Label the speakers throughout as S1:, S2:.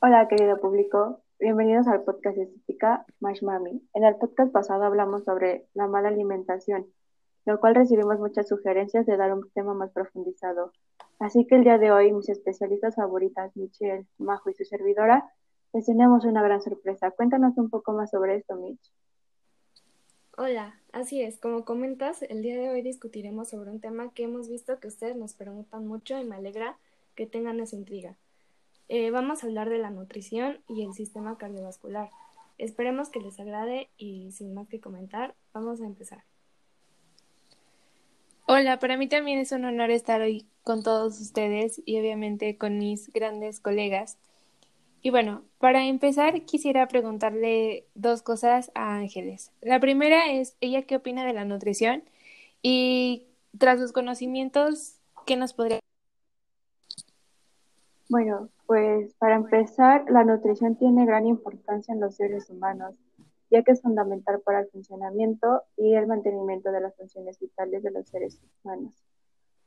S1: Hola, querido público. Bienvenidos al podcast de Estética Mash Mami. En el podcast pasado hablamos sobre la mala alimentación, lo cual recibimos muchas sugerencias de dar un tema más profundizado. Así que el día de hoy, mis especialistas favoritas, Michelle, Majo y su servidora, les tenemos una gran sorpresa. Cuéntanos un poco más sobre esto, Mitch.
S2: Hola, así es, como comentas, el día de hoy discutiremos sobre un tema que hemos visto que ustedes nos preguntan mucho y me alegra que tengan esa intriga. Eh, vamos a hablar de la nutrición y el sistema cardiovascular. Esperemos que les agrade y sin más que comentar, vamos a empezar.
S3: Hola, para mí también es un honor estar hoy con todos ustedes y obviamente con mis grandes colegas. Y bueno, para empezar quisiera preguntarle dos cosas a Ángeles. La primera es, ¿ella qué opina de la nutrición? Y tras sus conocimientos, ¿qué nos podría
S1: bueno, pues para empezar, la nutrición tiene gran importancia en los seres humanos, ya que es fundamental para el funcionamiento y el mantenimiento de las funciones vitales de los seres humanos.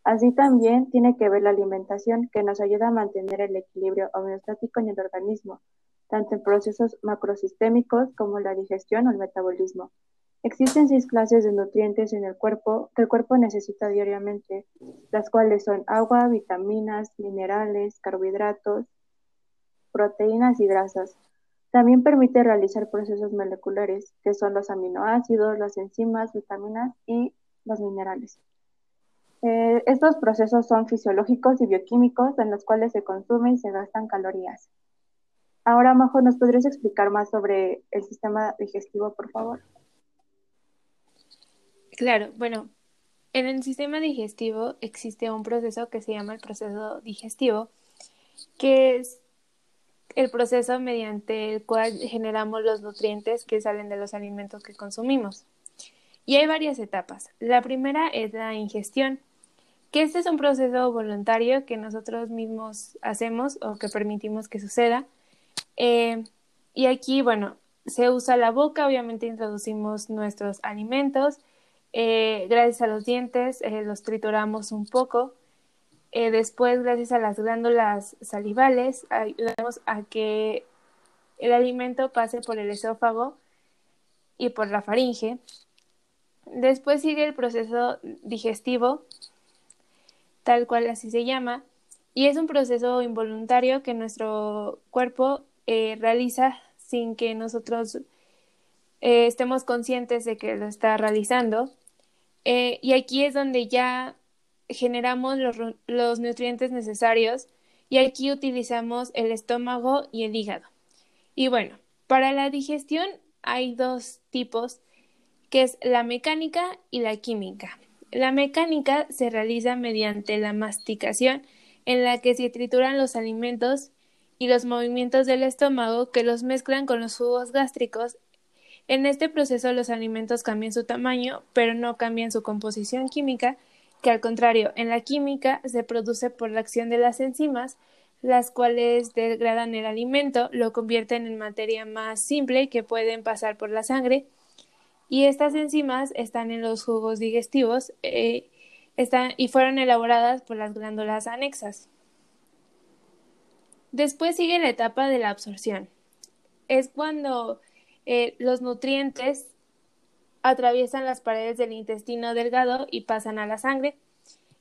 S1: Así también tiene que ver la alimentación, que nos ayuda a mantener el equilibrio homeostático en el organismo, tanto en procesos macrosistémicos como la digestión o el metabolismo. Existen seis clases de nutrientes en el cuerpo que el cuerpo necesita diariamente, las cuales son agua, vitaminas, minerales, carbohidratos, proteínas y grasas. También permite realizar procesos moleculares, que son los aminoácidos, las enzimas, vitaminas y los minerales. Eh, estos procesos son fisiológicos y bioquímicos en los cuales se consumen y se gastan calorías. Ahora, Majo, ¿nos podrías explicar más sobre el sistema digestivo, por favor?
S3: Claro, bueno, en el sistema digestivo existe un proceso que se llama el proceso digestivo, que es el proceso mediante el cual generamos los nutrientes que salen de los alimentos que consumimos. Y hay varias etapas. La primera es la ingestión, que este es un proceso voluntario que nosotros mismos hacemos o que permitimos que suceda. Eh, y aquí, bueno, se usa la boca, obviamente introducimos nuestros alimentos eh, gracias a los dientes eh, los trituramos un poco. Después, gracias a las glándulas salivales, ayudamos a que el alimento pase por el esófago y por la faringe. Después sigue el proceso digestivo, tal cual así se llama, y es un proceso involuntario que nuestro cuerpo realiza sin que nosotros estemos conscientes de que lo está realizando. Eh, y aquí es donde ya generamos los, los nutrientes necesarios y aquí utilizamos el estómago y el hígado. Y bueno, para la digestión hay dos tipos, que es la mecánica y la química. La mecánica se realiza mediante la masticación, en la que se trituran los alimentos y los movimientos del estómago que los mezclan con los jugos gástricos. En este proceso los alimentos cambian su tamaño, pero no cambian su composición química, que al contrario, en la química se produce por la acción de las enzimas, las cuales degradan el alimento, lo convierten en materia más simple que pueden pasar por la sangre, y estas enzimas están en los jugos digestivos eh, están, y fueron elaboradas por las glándulas anexas. Después sigue la etapa de la absorción. Es cuando eh, los nutrientes atraviesan las paredes del intestino delgado y pasan a la sangre,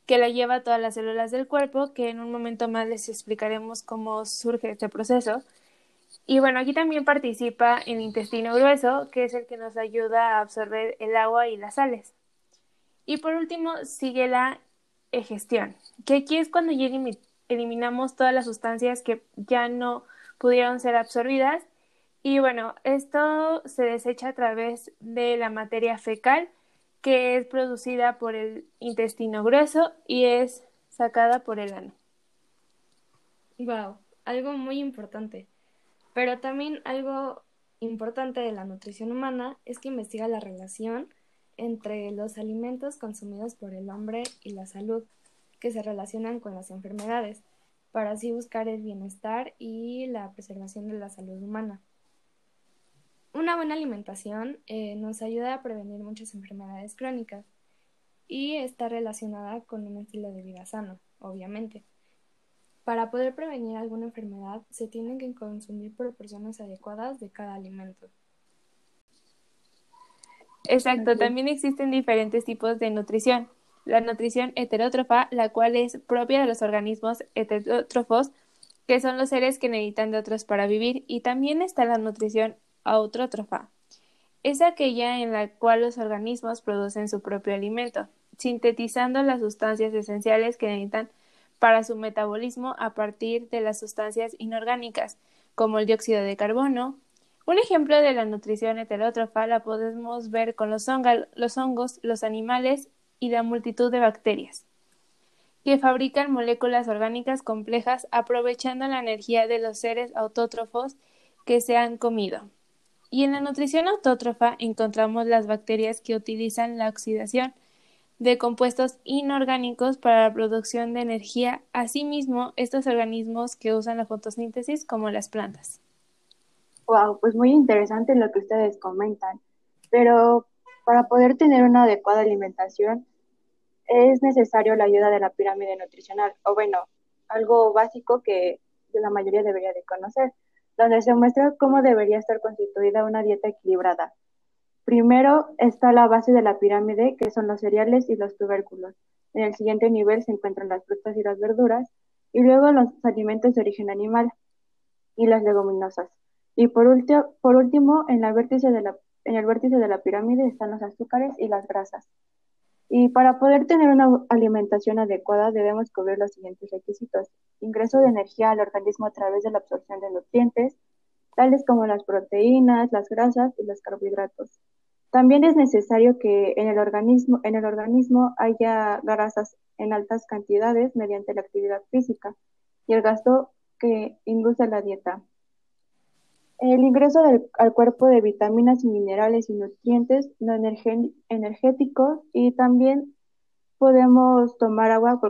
S3: que la lleva a todas las células del cuerpo, que en un momento más les explicaremos cómo surge este proceso. Y bueno, aquí también participa el intestino grueso, que es el que nos ayuda a absorber el agua y las sales. Y por último sigue la egestión, que aquí es cuando ya eliminamos todas las sustancias que ya no pudieron ser absorbidas y bueno, esto se desecha a través de la materia fecal que es producida por el intestino grueso y es sacada por el ano.
S2: Wow, algo muy importante. Pero también algo importante de la nutrición humana es que investiga la relación entre los alimentos consumidos por el hombre y la salud, que se relacionan con las enfermedades, para así buscar el bienestar y la preservación de la salud humana. Una buena alimentación eh, nos ayuda a prevenir muchas enfermedades crónicas y está relacionada con un estilo de vida sano, obviamente. Para poder prevenir alguna enfermedad se tienen que consumir proporciones adecuadas de cada alimento.
S3: Exacto, también existen diferentes tipos de nutrición. La nutrición heterótrofa, la cual es propia de los organismos heterótrofos, que son los seres que necesitan de otros para vivir, y también está la nutrición autrótrofa. Es aquella en la cual los organismos producen su propio alimento, sintetizando las sustancias esenciales que necesitan para su metabolismo a partir de las sustancias inorgánicas, como el dióxido de carbono. Un ejemplo de la nutrición heterótrofa la podemos ver con los, los hongos, los animales y la multitud de bacterias, que fabrican moléculas orgánicas complejas aprovechando la energía de los seres autótrofos que se han comido. Y en la nutrición autótrofa encontramos las bacterias que utilizan la oxidación de compuestos inorgánicos para la producción de energía, asimismo estos organismos que usan la fotosíntesis como las plantas.
S1: Wow, pues muy interesante lo que ustedes comentan, pero para poder tener una adecuada alimentación es necesario la ayuda de la pirámide nutricional, o bueno, algo básico que la mayoría debería de conocer, donde se muestra cómo debería estar constituida una dieta equilibrada. Primero está la base de la pirámide, que son los cereales y los tubérculos. En el siguiente nivel se encuentran las frutas y las verduras, y luego los alimentos de origen animal y las leguminosas. Y por, último, en, en el vértice de la pirámide están los azúcares y las grasas. Y para poder tener una alimentación adecuada debemos cubrir los siguientes requisitos. Ingreso de energía al organismo a través de la absorción de nutrientes, tales como las proteínas, las grasas y los carbohidratos. También es necesario que en el organismo, haya grasas en altas cantidades mediante la actividad física y el gasto que induce la dieta. El ingreso al cuerpo de vitaminas y minerales y nutrientes no energéticos y también podemos tomar agua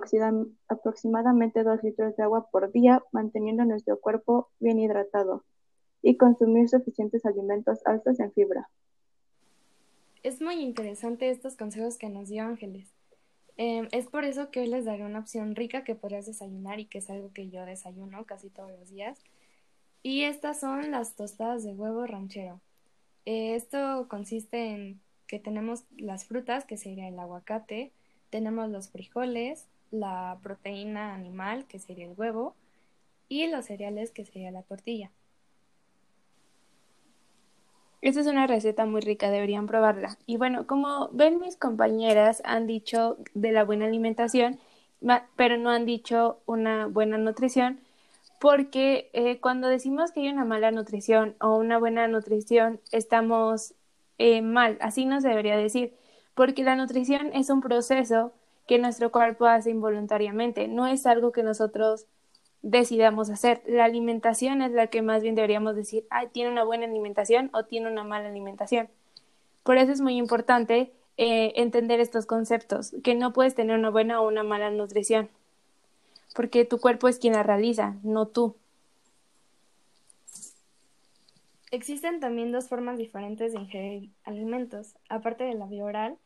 S1: aproximadamente 2 litros de agua por día, manteniendo nuestro cuerpo bien hidratado y consumir suficientes alimentos altos en fibra.
S2: Es muy interesante estos consejos que nos dio Ángeles. Em, es por eso que hoy les daré una opción rica que podrías desayunar y que es algo que yo desayuno casi todos los días y estas son las tostadas de huevo ranchero. Eh, esto consiste en que tenemos las frutas, que sería el aguacate, tenemos los frijoles, la proteína animal, que sería el huevo, y los cereales, que sería la tortilla.
S3: Esta es una receta muy rica, deberían probarla. Y bueno, como ven mis compañeras han dicho de la buena alimentación, pero no han dicho una buena nutrición, porque eh, cuando decimos que hay una mala nutrición o una buena nutrición, estamos eh, mal, así no se debería decir, porque la nutrición es un proceso que nuestro cuerpo hace involuntariamente, no es algo que nosotros decidamos hacer. La alimentación es la que más bien deberíamos decir, ay, tiene una buena alimentación o tiene una mala alimentación. Por eso es muy importante eh, entender estos conceptos, que no puedes tener una buena o una mala nutrición porque tu cuerpo es quien la realiza, no tú.
S2: Existen también dos formas diferentes de ingerir alimentos. Aparte de la vía oral,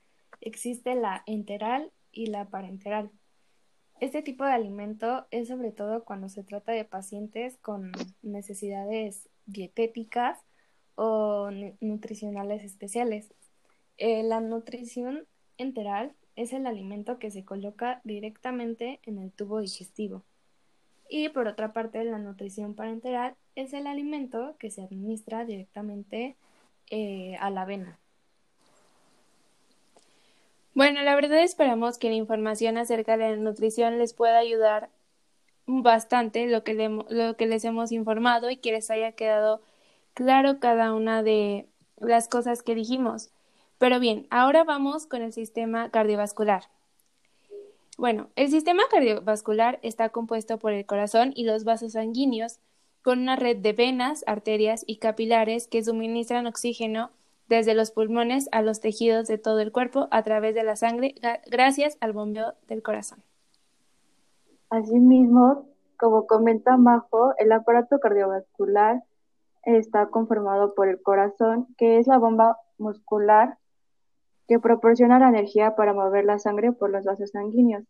S2: existe la enteral y la parenteral. Este tipo de alimento es sobre todo cuando se trata de pacientes con necesidades dietéticas o nutricionales especiales. Eh, la nutrición enteral es el alimento que se coloca directamente en el tubo digestivo. Y por otra parte, la nutrición parenteral es el alimento que se administra directamente eh, a la avena.
S3: Bueno, la verdad esperamos que la información acerca de la nutrición les pueda ayudar bastante lo que, lo que les hemos informado y que les haya quedado claro cada una de las cosas que dijimos. Pero bien, ahora vamos con el sistema cardiovascular. Bueno, el sistema cardiovascular está compuesto por el corazón y los vasos sanguíneos, con una red de venas, arterias y capilares que suministran oxígeno desde los pulmones a los tejidos de todo el cuerpo a través de la sangre gracias al bombeo del corazón.
S1: Asimismo, como comenta Majo, el aparato cardiovascular está conformado por el corazón, que es la bomba muscular que proporciona la energía para mover la sangre por los vasos sanguíneos.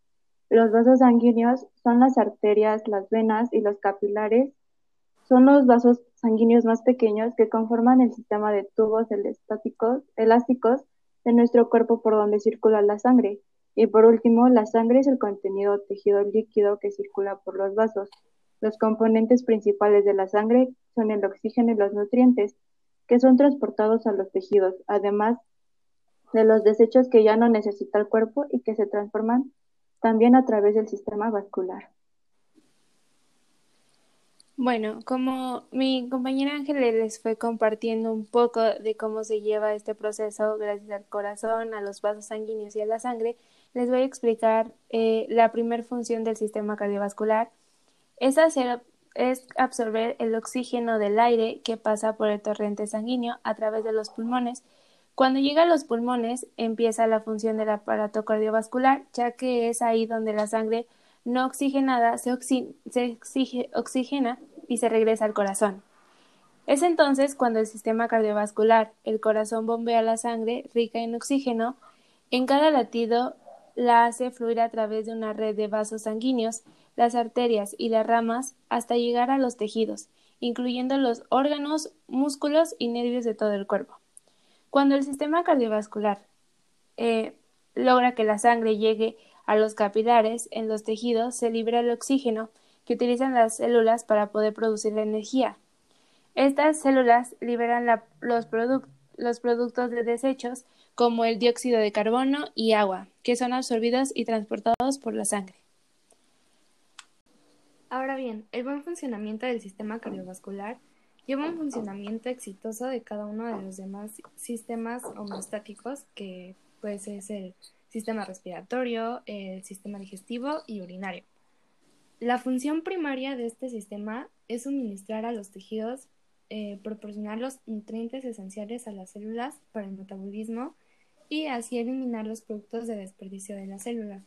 S1: Los vasos sanguíneos son las arterias, las venas y los capilares. Son los vasos sanguíneos más pequeños que conforman el sistema de tubos elásticos de nuestro cuerpo por donde circula la sangre. Y por último, la sangre es el contenido tejido líquido que circula por los vasos. Los componentes principales de la sangre son el oxígeno y los nutrientes, que son transportados a los tejidos, además de los desechos que ya no necesita el cuerpo y que se transforman también a través del sistema vascular.
S3: Bueno, como mi compañera Ángeles les fue compartiendo un poco de cómo se lleva este proceso gracias al corazón, a los vasos sanguíneos y a la sangre, les voy a explicar eh, la primera función del sistema cardiovascular. Es, hacer, es absorber el oxígeno del aire que pasa por el torrente sanguíneo a través de los pulmones. Cuando llega a los pulmones empieza la función del aparato cardiovascular, ya que es ahí donde la sangre no oxigenada se oxigena y se regresa al corazón. Es entonces cuando el sistema cardiovascular, el corazón bombea la sangre rica en oxígeno, en cada latido la hace fluir a través de una red de vasos sanguíneos, las arterias y las ramas hasta llegar a los tejidos, incluyendo los órganos, músculos y nervios de todo el cuerpo. Cuando el sistema cardiovascular eh, logra que la sangre llegue a los capilares en los tejidos, se libera el oxígeno que utilizan las células para poder producir la energía. Estas células liberan los, los productos de desechos como el dióxido de carbono y agua, que son absorbidos y transportados por la sangre.
S2: Ahora bien, el buen funcionamiento del sistema cardiovascular lleva un funcionamiento exitoso de cada uno de los demás sistemas homeostáticos, que pues es el sistema respiratorio, el sistema digestivo y urinario. La función primaria de este sistema es suministrar a los tejidos, eh, proporcionar los nutrientes esenciales a las células para el metabolismo y así eliminar los productos de desperdicio de las células.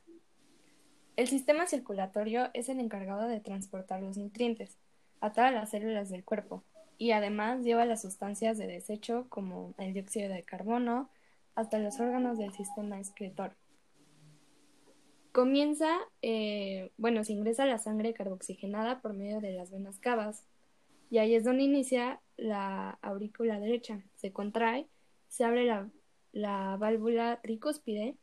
S2: El sistema circulatorio es el encargado de transportar los nutrientes a todas las células del cuerpo y además lleva las sustancias de desecho como el dióxido de carbono hasta los órganos del sistema excretor. Comienza, eh, bueno, se ingresa la sangre carboxigenada por medio de las venas cavas y ahí es donde inicia la aurícula derecha. Se contrae, se abre la, válvula tricúspide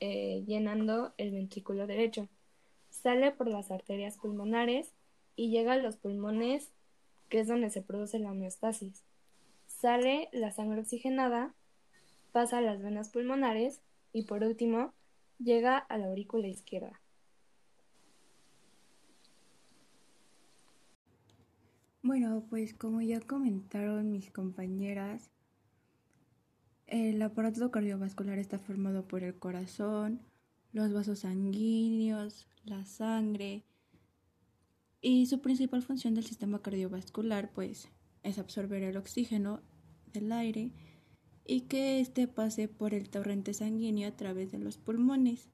S2: eh, llenando el ventrículo derecho. Sale por las arterias pulmonares y llega a los pulmones, que es donde se produce la homeostasis. Sale la sangre oxigenada, pasa a las venas pulmonares y por último llega a la aurícula izquierda.
S4: Bueno, pues como ya comentaron mis compañeras, el aparato cardiovascular está formado por el corazón, los vasos sanguíneos, la sangre y su principal función del sistema cardiovascular pues es absorber el oxígeno del aire y que éste pase por el torrente sanguíneo a través de los pulmones.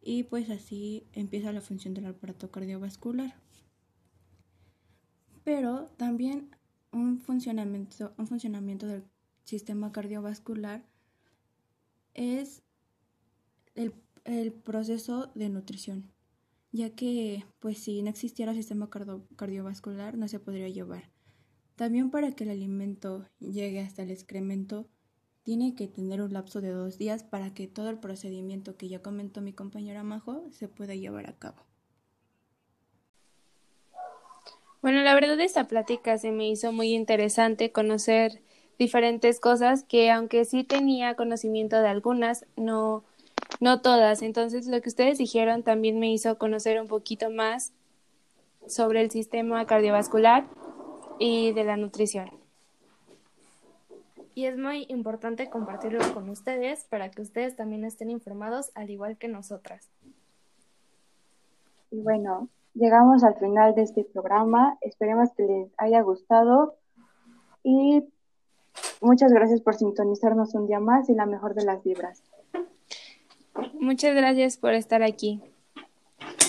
S4: Y pues así empieza la función del aparato cardiovascular. Pero también un funcionamiento, un funcionamiento del sistema cardiovascular es el, el proceso de nutrición, ya que pues si no existiera el sistema cardiovascular no se podría llevar. También para que el alimento llegue hasta el excremento tiene que tener un lapso de dos días para que todo el procedimiento que ya comentó mi compañera Majo se pueda llevar a cabo.
S3: Bueno, la verdad esta plática se me hizo muy interesante conocer diferentes cosas que aunque sí tenía conocimiento de algunas, no, no todas. Entonces lo que ustedes dijeron también me hizo conocer un poquito más sobre el sistema cardiovascular y de la nutrición
S2: y es muy importante compartirlo con ustedes para que ustedes también estén informados al igual que nosotras.
S1: Y bueno, llegamos al final de este programa. Esperemos que les haya gustado y muchas gracias por sintonizarnos un día más y la mejor de las vibras.
S3: Muchas gracias por estar aquí.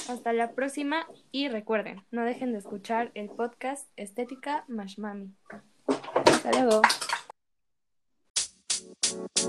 S2: Hasta la próxima y recuerden, no dejen de escuchar el podcast Estética Mashmami.
S3: Hasta luego.
S5: Thank you.